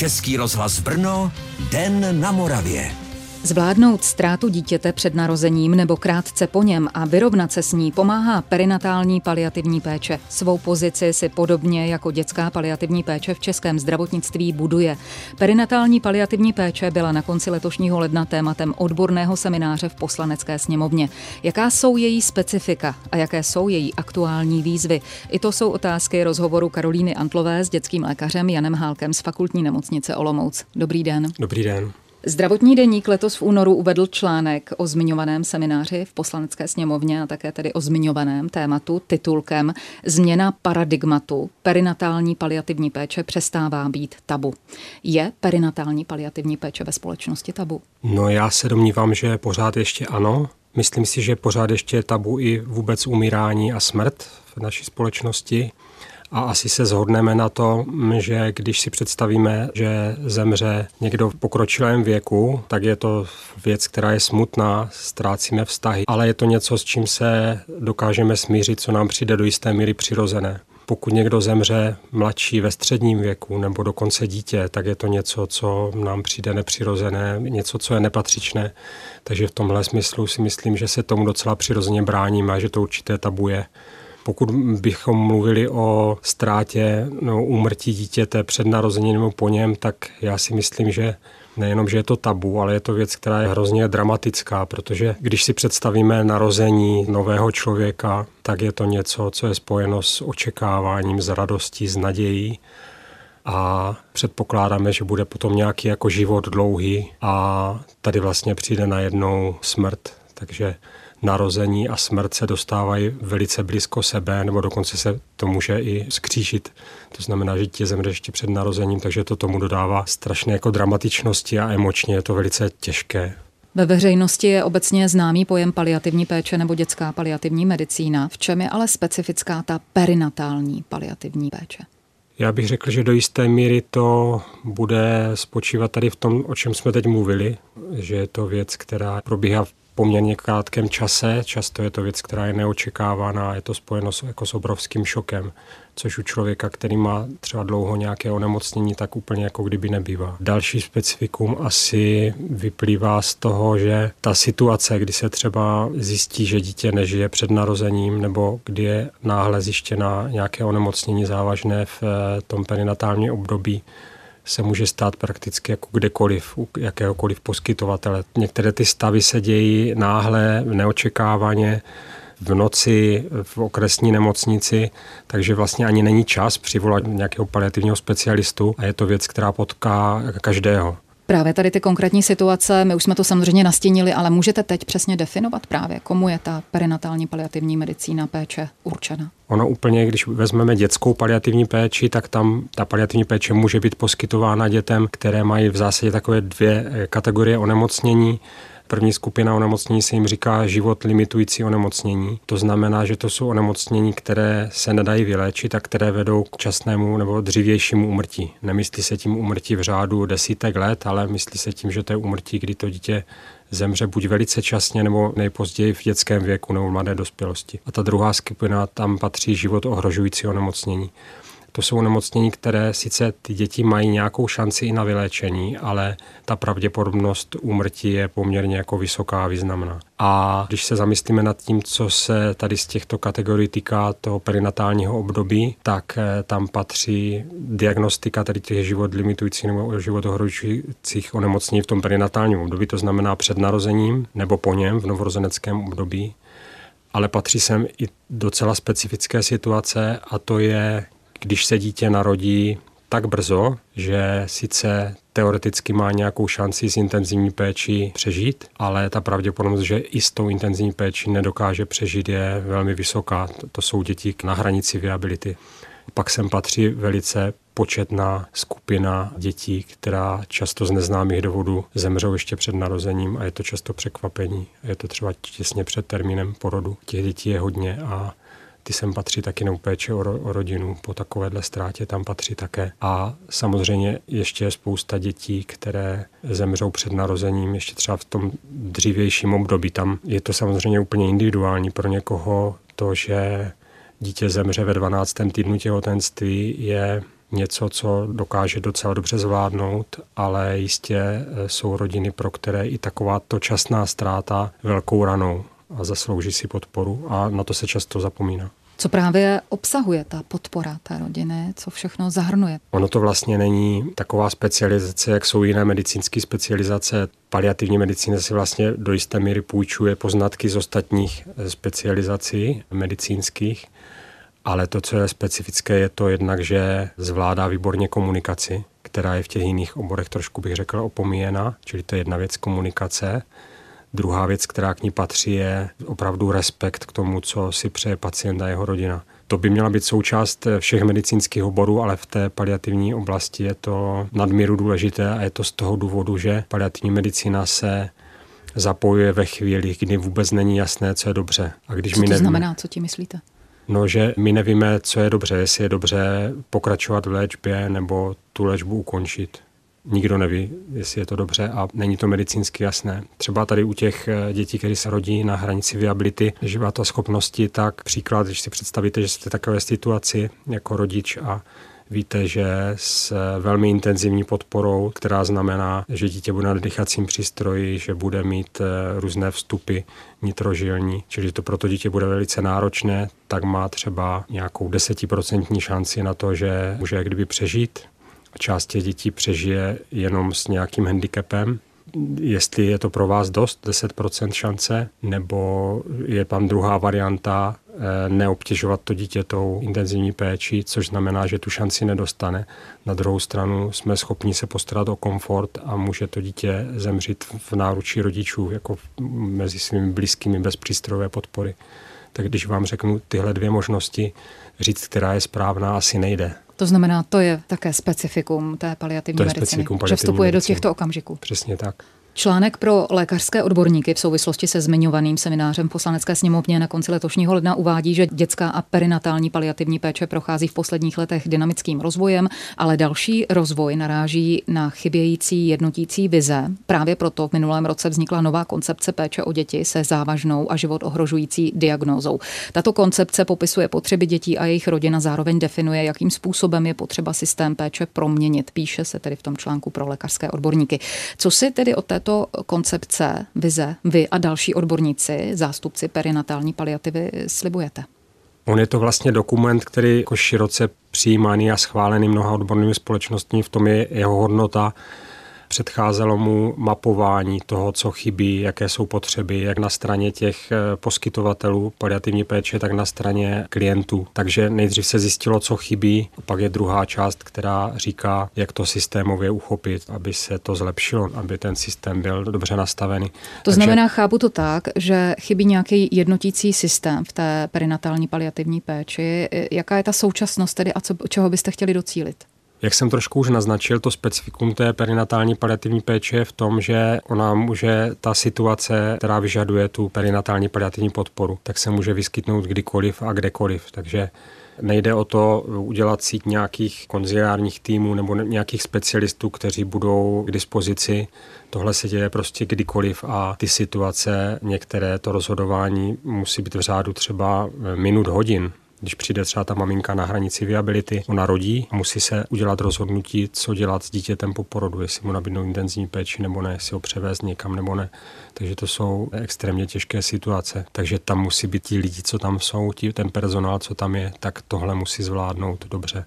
Český rozhlas Brno, Den na Moravě. Zvládnout ztrátu dítěte před narozením nebo krátce po něm a vyrovnat se s ní pomáhá perinatální paliativní péče. Svou pozici si podobně jako dětská paliativní péče v českém zdravotnictví buduje. Perinatální paliativní péče byla na konci letošního ledna tématem odborného semináře v poslanecké sněmovně. Jaká jsou její specifika a jaké jsou její aktuální výzvy? I to jsou otázky rozhovoru Karolíny Antlové s dětským lékařem Janem Hálkem z fakultní nemocnice Olomouc. Dobrý den. Dobrý den. Zdravotní deník letos v únoru uvedl článek o zmiňovaném semináři v poslanecké sněmovně a také tedy o zmiňovaném tématu titulkem Změna paradigmatu perinatální paliativní péče přestává být tabu. Je perinatální paliativní péče ve společnosti tabu? No já se domnívám, že pořád ještě ano. Myslím si, že pořád ještě je tabu i vůbec umírání a smrt v naší společnosti. A asi se zhodneme na to, že když si představíme, že zemře někdo v pokročilém věku, tak je to věc, která je smutná, ztrácíme vztahy, ale je to něco, s čím se dokážeme smířit, co nám přijde do jisté míry přirozené pokud někdo zemře mladší ve středním věku nebo dokonce dítě, tak je to něco, co nám přijde nepřirozené, něco, co je nepatřičné. Takže v tomhle smyslu si myslím, že se tomu docela přirozeně bráníme a že to určité tabu je. Pokud bychom mluvili o ztrátě no, úmrtí dítěte před narozením nebo po něm, tak já si myslím, že nejenom, že je to tabu, ale je to věc, která je hrozně dramatická, protože když si představíme narození nového člověka, tak je to něco, co je spojeno s očekáváním, s radostí, s nadějí a předpokládáme, že bude potom nějaký jako život dlouhý a tady vlastně přijde najednou smrt. Takže narození a smrt se dostávají velice blízko sebe, nebo dokonce se to může i skřížit. To znamená, že tě zemře ještě před narozením, takže to tomu dodává strašné jako dramatičnosti a emočně je to velice těžké. Ve veřejnosti je obecně známý pojem paliativní péče nebo dětská paliativní medicína. V čem je ale specifická ta perinatální paliativní péče? Já bych řekl, že do jisté míry to bude spočívat tady v tom, o čem jsme teď mluvili, že je to věc, která probíhá v poměrně krátkém čase. Často je to věc, která je neočekávaná, je to spojeno s, jako s obrovským šokem, což u člověka, který má třeba dlouho nějaké onemocnění, tak úplně jako kdyby nebývá. Další specifikum asi vyplývá z toho, že ta situace, kdy se třeba zjistí, že dítě nežije před narozením, nebo kdy je náhle zjištěna nějaké onemocnění závažné v eh, tom perinatálním období, se může stát prakticky jako kdekoliv, u jakéhokoliv poskytovatele. Některé ty stavy se dějí náhle, neočekávaně, v noci v okresní nemocnici, takže vlastně ani není čas přivolat nějakého paliativního specialistu a je to věc, která potká každého. Právě tady ty konkrétní situace, my už jsme to samozřejmě nastínili, ale můžete teď přesně definovat právě, komu je ta perinatální paliativní medicína péče určena? Ono úplně, když vezmeme dětskou paliativní péči, tak tam ta paliativní péče může být poskytována dětem, které mají v zásadě takové dvě eh, kategorie onemocnění. První skupina onemocnění se jim říká život limitující onemocnění. To znamená, že to jsou onemocnění, které se nedají vyléčit a které vedou k časnému nebo dřívějšímu umrtí. Nemyslí se tím umrtí v řádu desítek let, ale myslí se tím, že to je umrtí, kdy to dítě zemře buď velice časně nebo nejpozději v dětském věku nebo mladé dospělosti. A ta druhá skupina, tam patří život ohrožující onemocnění. To jsou onemocnění, které sice ty děti mají nějakou šanci i na vyléčení, ale ta pravděpodobnost úmrtí je poměrně jako vysoká a významná. A když se zamyslíme nad tím, co se tady z těchto kategorií týká toho perinatálního období, tak eh, tam patří diagnostika tady těch život limitujících nebo život ohrožujících onemocnění v tom perinatálním období, to znamená před narozením nebo po něm v novorozeneckém období. Ale patří sem i docela specifické situace a to je když se dítě narodí tak brzo, že sice teoreticky má nějakou šanci s intenzivní péčí přežít, ale ta pravděpodobnost, že i s tou intenzivní péčí nedokáže přežít, je velmi vysoká. To jsou děti na hranici viability. Pak sem patří velice početná skupina dětí, která často z neznámých důvodů zemřou ještě před narozením a je to často překvapení. Je to třeba těsně před termínem porodu. Těch dětí je hodně a ty sem patří taky na péče o, o rodinu. Po takovéhle ztrátě tam patří také. A samozřejmě ještě je spousta dětí, které zemřou před narozením, ještě třeba v tom dřívějším období. Tam je to samozřejmě úplně individuální. Pro někoho to, že dítě zemře ve 12. týdnu těhotenství, je něco, co dokáže docela dobře zvládnout, ale jistě eh, jsou rodiny, pro které i taková to časná ztráta velkou ranou a zaslouží si podporu a na to se často zapomíná. Co právě obsahuje ta podpora té rodiny? Co všechno zahrnuje? Ono to vlastně není taková specializace, jak jsou jiné medicínské specializace. Paliativní medicína si vlastně do jisté míry půjčuje poznatky z ostatních specializací medicínských. Ale to, co je specifické, je to jednak, že zvládá výborně komunikaci, která je v těch jiných oborech trošku bych řekl opomíjena, čili to je jedna věc komunikace. Druhá věc, která k ní patří, je opravdu respekt k tomu, co si přeje pacient a jeho rodina. To by měla být součást všech medicínských oborů, ale v té paliativní oblasti je to nadmíru důležité a je to z toho důvodu, že paliativní medicína se zapojuje ve chvíli, kdy vůbec není jasné, co je dobře. A když co my to nevíme, znamená, co ti myslíte? No, že my nevíme, co je dobře, jestli je dobře pokračovat v léčbě nebo tu léčbu ukončit nikdo neví, jestli je to dobře a není to medicínsky jasné. Třeba tady u těch eh, dětí, které se rodí na hranici viability, života schopnosti, tak příklad, když si představíte, že jste v takové situaci jako rodič a Víte, že s velmi intenzivní podporou, která znamená, že dítě bude na dýchacím přístroji, že bude mít eh, různé vstupy nitrožilní, čili to pro to dítě bude velice náročné, tak má třeba nějakou desetiprocentní šanci na to, že může kdyby přežít část těch dětí přežije jenom s nějakým handicapem. Jestli je to pro vás dost, 10% šance, nebo je tam druhá varianta, eh, neobtěžovat to dítě tou intenzivní péči, což znamená, že tu šanci nedostane. Na druhou stranu jsme schopni se postarat o komfort a může to dítě zemřít v náručí rodičů, jako mezi svými blízkými bez přístrojové podpory. Tak když vám řeknu tyhle dvě možnosti, říct, která je správná, asi nejde. To znamená, to je také specifikum té paliativní to je medicíny, že vstupuje do těchto okamžiků. Přesně tak. Článek pro lékařské odborníky v souvislosti se zmiňovaným seminářem v poslanecké sněmovně na konci letošního ledna uvádí, že dětská a perinatální paliativní péče prochází v posledních letech dynamickým rozvojem, ale další rozvoj naráží na chybějící jednotící vize. Právě proto v minulém roce vznikla nová koncepce péče o děti se závažnou a život ohrožující diagnózou. Tato koncepce popisuje potřeby dětí a jejich rodin a zároveň definuje, jakým způsobem je potřeba systém péče proměnit. Píše se tedy v tom článku pro lékařské odborníky. Co si tedy o této této koncepce, vize, vy a další odborníci, zástupci perinatální paliativy, slibujete? On je to vlastně dokument, který jako široce přijímaný a schválený mnoha odbornými společnostmi, v tom je jeho hodnota předcházelo mu mapování toho, co chybí, jaké jsou potřeby, jak na straně těch eh, poskytovatelů paliativní péče, tak na straně klientů. Takže nejdřív se zjistilo, co chybí, a pak je druhá část, která říká, jak to systémově uchopit, aby se to zlepšilo, aby ten systém byl dobře nastavený. To Takže... znamená, chápu to tak, že chybí nějaký jednotící systém v té perinatální paliativní péči. Jaká je ta současnost tedy a co, čeho byste chtěli docílit? Jak jsem trošku už naznačil, to specifikum té perinatální paliativní péče je v tom, že ona může, ta situace, která vyžaduje tu perinatální paliativní podporu, tak se může vyskytnout kdykoliv a kdekoliv. Takže nejde o to udělat síť nějakých konziliárních týmů nebo nějakých specialistů, kteří budou k dispozici. Tohle se děje prostě kdykoliv a ty situace, některé to rozhodování musí být v řádu třeba minut, hodin. Když přijde třeba ta maminka na hranici viability, ona rodí musí se udělat rozhodnutí, co dělat s dítětem po porodu, jestli mu nabídnout intenzivní péči nebo ne, jestli ho převést někam nebo ne. Takže to jsou extrémně těžké situace. Takže tam musí být ti lidi, co tam jsou, tí, ten personál, co tam je, tak tohle musí zvládnout dobře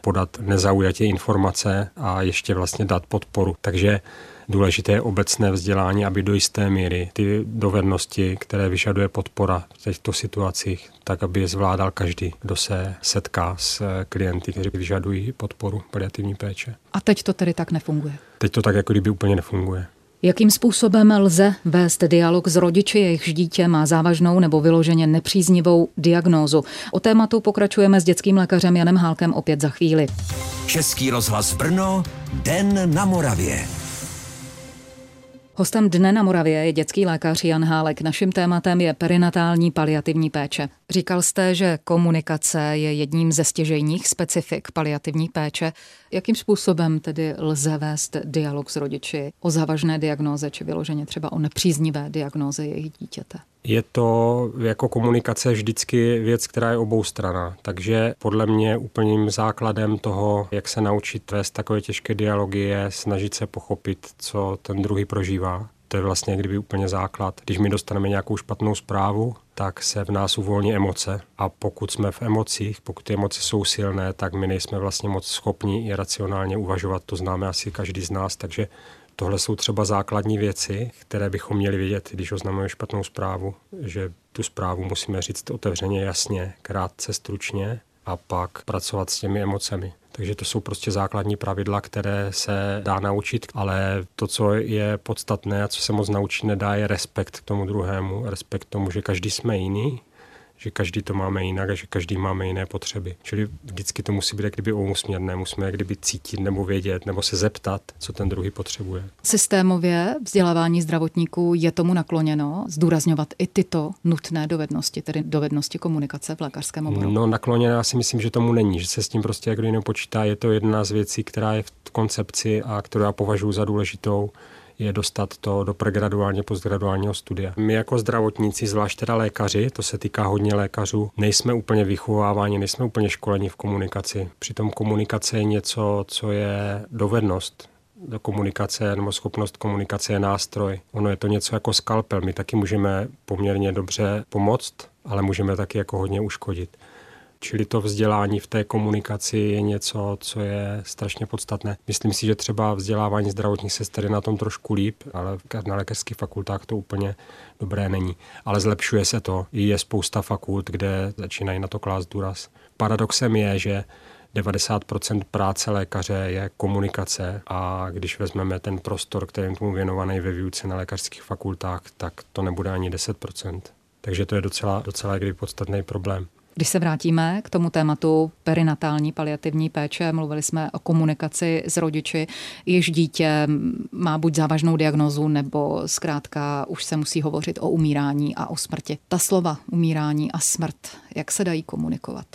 podat nezaujatě informace a ještě vlastně dát podporu. Takže důležité je obecné vzdělání, aby do jisté míry ty dovednosti, které vyžaduje podpora v těchto situacích, tak aby je zvládal každý, kdo se setká s klienty, kteří vyžadují podporu paliativní péče. A teď to tedy tak nefunguje? Teď to tak jako kdyby úplně nefunguje. Jakým způsobem lze vést dialog s rodiči, jejichž dítě má závažnou nebo vyloženě nepříznivou diagnózu? O tématu pokračujeme s dětským lékařem Janem Hálkem opět za chvíli. Český rozhlas Brno, Den na Moravě. Hostem Dne na Moravě je dětský lékař Jan Hálek. Naším tématem je perinatální paliativní péče. Říkal jste, že komunikace je jedním ze stěžejních specifik paliativní péče. Jakým způsobem tedy lze vést dialog s rodiči o závažné diagnóze či vyloženě třeba o nepříznivé diagnóze jejich dítěte? Je to jako komunikace vždycky věc, která je obou strana. Takže podle mě úplným základem toho, jak se naučit vést takové těžké dialogy, je snažit se pochopit, co ten druhý prožívá. To je vlastně kdyby úplně základ. Když my dostaneme nějakou špatnou zprávu, tak se v nás uvolní emoce. A pokud jsme v emocích, pokud ty emoce jsou silné, tak my nejsme vlastně moc schopni i racionálně uvažovat. To známe asi každý z nás, takže Tohle jsou třeba základní věci, které bychom měli vědět, když oznamujeme špatnou zprávu, že tu zprávu musíme říct otevřeně, jasně, krátce, stručně a pak pracovat s těmi emocemi. Takže to jsou prostě základní pravidla, které se dá naučit, ale to, co je podstatné a co se moc naučit nedá, je respekt k tomu druhému, respekt k tomu, že každý jsme jiný, že každý to máme jinak a že každý máme jiné potřeby. Čili vždycky to musí být jak kdyby ousměrné, musíme jak kdyby cítit nebo vědět nebo se zeptat, co ten druhý potřebuje. Systémově vzdělávání zdravotníků je tomu nakloněno zdůrazňovat i tyto nutné dovednosti, tedy dovednosti komunikace v lékařském oboru? No nakloněno já si myslím, že tomu není, že se s tím prostě jak nepočítá. Je to jedna z věcí, která je v koncepci a kterou já považuji za důležitou je dostat to do pregraduálně postgraduálního studia. My jako zdravotníci, zvlášť teda lékaři, to se týká hodně lékařů, nejsme úplně vychováváni, nejsme úplně školeni v komunikaci. Přitom komunikace je něco, co je dovednost, do komunikace nebo schopnost komunikace je nástroj. Ono je to něco jako skalpel. My taky můžeme poměrně dobře pomoct, ale můžeme taky jako hodně uškodit. Čili to vzdělání v té komunikaci je něco, co je strašně podstatné. Myslím si, že třeba vzdělávání zdravotních sester je na tom trošku líp, ale na lékařských fakultách to úplně dobré není. Ale zlepšuje se to. Je spousta fakult, kde začínají na to klást důraz. Paradoxem je, že 90% práce lékaře je komunikace a když vezmeme ten prostor, který je tomu věnovaný ve výuce na lékařských fakultách, tak to nebude ani 10%. Takže to je docela, docela podstatný problém. Když se vrátíme k tomu tématu perinatální paliativní péče, mluvili jsme o komunikaci s rodiči, jež dítě má buď závažnou diagnozu, nebo zkrátka už se musí hovořit o umírání a o smrti. Ta slova umírání a smrt, jak se dají komunikovat?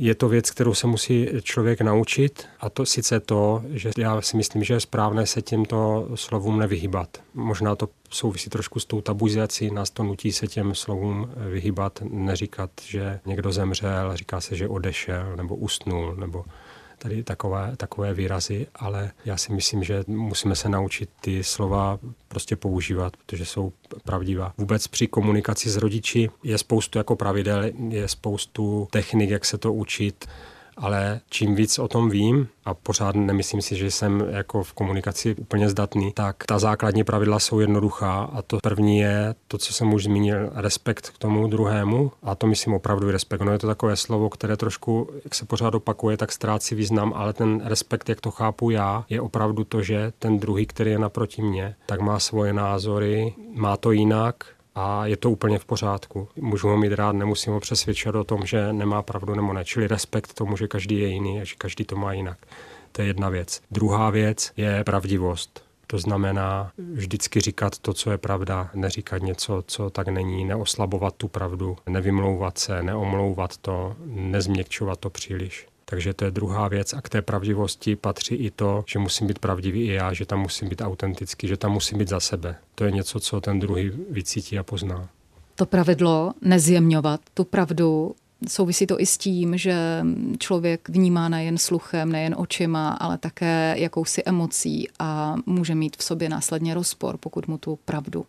Je to věc, kterou se musí člověk naučit a to sice to, že já si myslím, že je správné se těmto slovům nevyhýbat. Možná to souvisí trošku s tou tabuizací, nás to nutí se těm slovům vyhýbat, neříkat, že někdo zemřel, říká se, že odešel nebo usnul nebo tady takové, takové výrazy, ale já si myslím, že musíme se naučit ty slova prostě používat, protože jsou pravdivá. Vůbec při komunikaci s rodiči je spoustu jako pravidel, je spoustu technik, jak se to učit ale čím víc o tom vím, a pořád nemyslím si, že jsem jako v komunikaci úplně zdatný, tak ta základní pravidla jsou jednoduchá. A to první je to, co jsem už zmínil, respekt k tomu druhému. A to myslím opravdu respekt. No je to takové slovo, které trošku, jak se pořád opakuje, tak ztrácí význam, ale ten respekt, jak to chápu já, je opravdu to, že ten druhý, který je naproti mně, tak má svoje názory, má to jinak, a je to úplně v pořádku. Můžu ho mít rád, nemusím ho přesvědčovat o tom, že nemá pravdu nebo ne. Čili respekt tomu, že každý je jiný a že každý to má jinak. To je jedna věc. Druhá věc je pravdivost. To znamená vždycky říkat to, co je pravda, neříkat něco, co tak není, neoslabovat tu pravdu, nevymlouvat se, neomlouvat to, nezměkčovat to příliš. Takže to je druhá věc a k té pravdivosti patří i to, že musím být pravdivý i já, že tam musím být autentický, že tam musím být za sebe. To je něco, co ten druhý vycítí a pozná. To pravidlo nezjemňovat tu pravdu Souvisí to i s tím, že člověk vnímá nejen sluchem, nejen očima, ale také jakousi emocí a může mít v sobě následně rozpor, pokud mu tu pravdu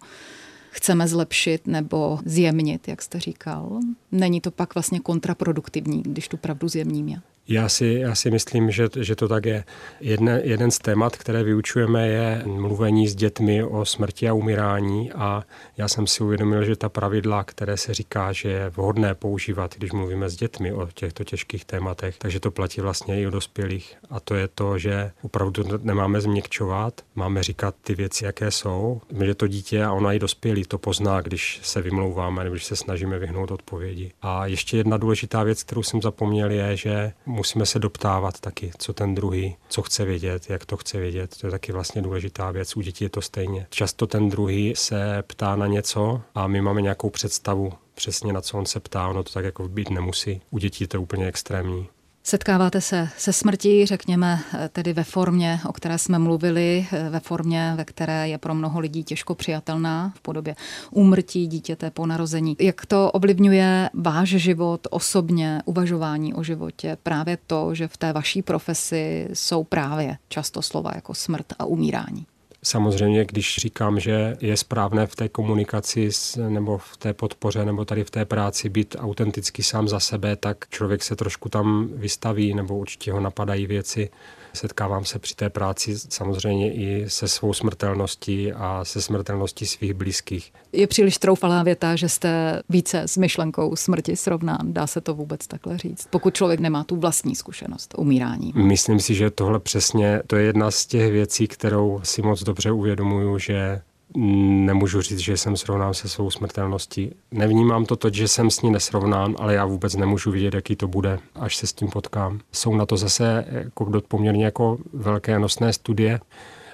chceme zlepšit nebo zjemnit, jak jste říkal. Není to pak vlastně kontraproduktivní, když tu pravdu zjemním Já si, já si myslím, že, že to tak je. Jedne, jeden z témat, které vyučujeme, je mluvení s dětmi o smrti a umírání a já jsem si uvědomil, že ta pravidla, které se říká, že je vhodné používat, když mluvíme s dětmi o těchto těžkých tématech, takže to platí vlastně i o dospělých. A to je to, že opravdu nemáme změkčovat, máme říkat ty věci, jaké jsou, že to dítě a ona i dospělý to pozná, když se vymlouváme nebo když se snažíme vyhnout odpovědi. A ještě jedna důležitá věc, kterou jsem zapomněl, je, že musíme se doptávat taky, co ten druhý, co chce vědět, jak to chce vědět. To je taky vlastně důležitá věc. U dětí je to stejně. Často ten druhý se ptá na něco a my máme nějakou představu přesně na co on se ptá, ono to tak jako být nemusí. U dětí je to úplně extrémní. Setkáváte se se smrtí, řekněme, tedy ve formě, o které jsme mluvili, ve formě, ve které je pro mnoho lidí těžko přijatelná, v podobě úmrtí dítěte po narození. Jak to ovlivňuje váš život osobně, uvažování o životě? Právě to, že v té vaší profesi jsou právě často slova jako smrt a umírání. Samozřejmě, když říkám, že je správné v té komunikaci nebo v té podpoře nebo tady v té práci být autenticky sám za sebe, tak člověk se trošku tam vystaví nebo určitě ho napadají věci, Setkávám se při té práci samozřejmě i se svou smrtelností a se smrtelností svých blízkých. Je příliš troufalá věta, že jste více s myšlenkou smrti srovnán. Dá se to vůbec takhle říct, pokud člověk nemá tu vlastní zkušenost umírání. Myslím si, že tohle přesně, to je jedna z těch věcí, kterou si moc dobře uvědomuju, že nemůžu říct, že jsem srovnán se svou smrtelností. Nevnímám to že jsem s ní nesrovnán, ale já vůbec nemůžu vidět, jaký to bude, až se s tím potkám. Jsou na to zase jako poměrně jako velké nosné studie,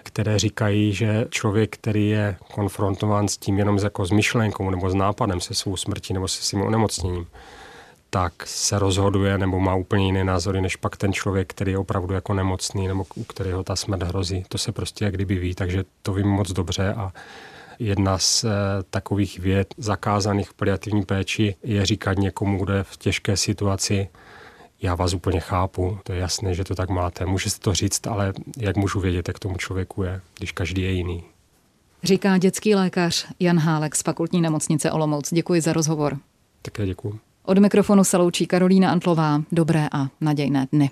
které říkají, že člověk, který je konfrontován s tím jenom jako s myšlenkou nebo s nápadem se svou smrtí nebo se svým onemocněním, tak se rozhoduje nebo má úplně jiné názory, než pak ten člověk, který je opravdu jako nemocný nebo u kterého ta smrt hrozí. To se prostě jak kdyby ví, takže to vím moc dobře a Jedna z e, takových věd zakázaných v paliativní péči je říkat někomu, kdo je v těžké situaci, já vás úplně chápu, to je jasné, že to tak máte. Můžete to říct, ale jak můžu vědět, jak tomu člověku je, když každý je jiný. Říká dětský lékař Jan Hálek z fakultní nemocnice Olomouc. Děkuji za rozhovor. Také děkuji. Od mikrofonu se loučí Karolína Antlová. Dobré a nadějné dny.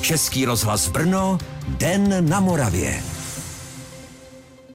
Český rozhlas Brno, Den na Moravě.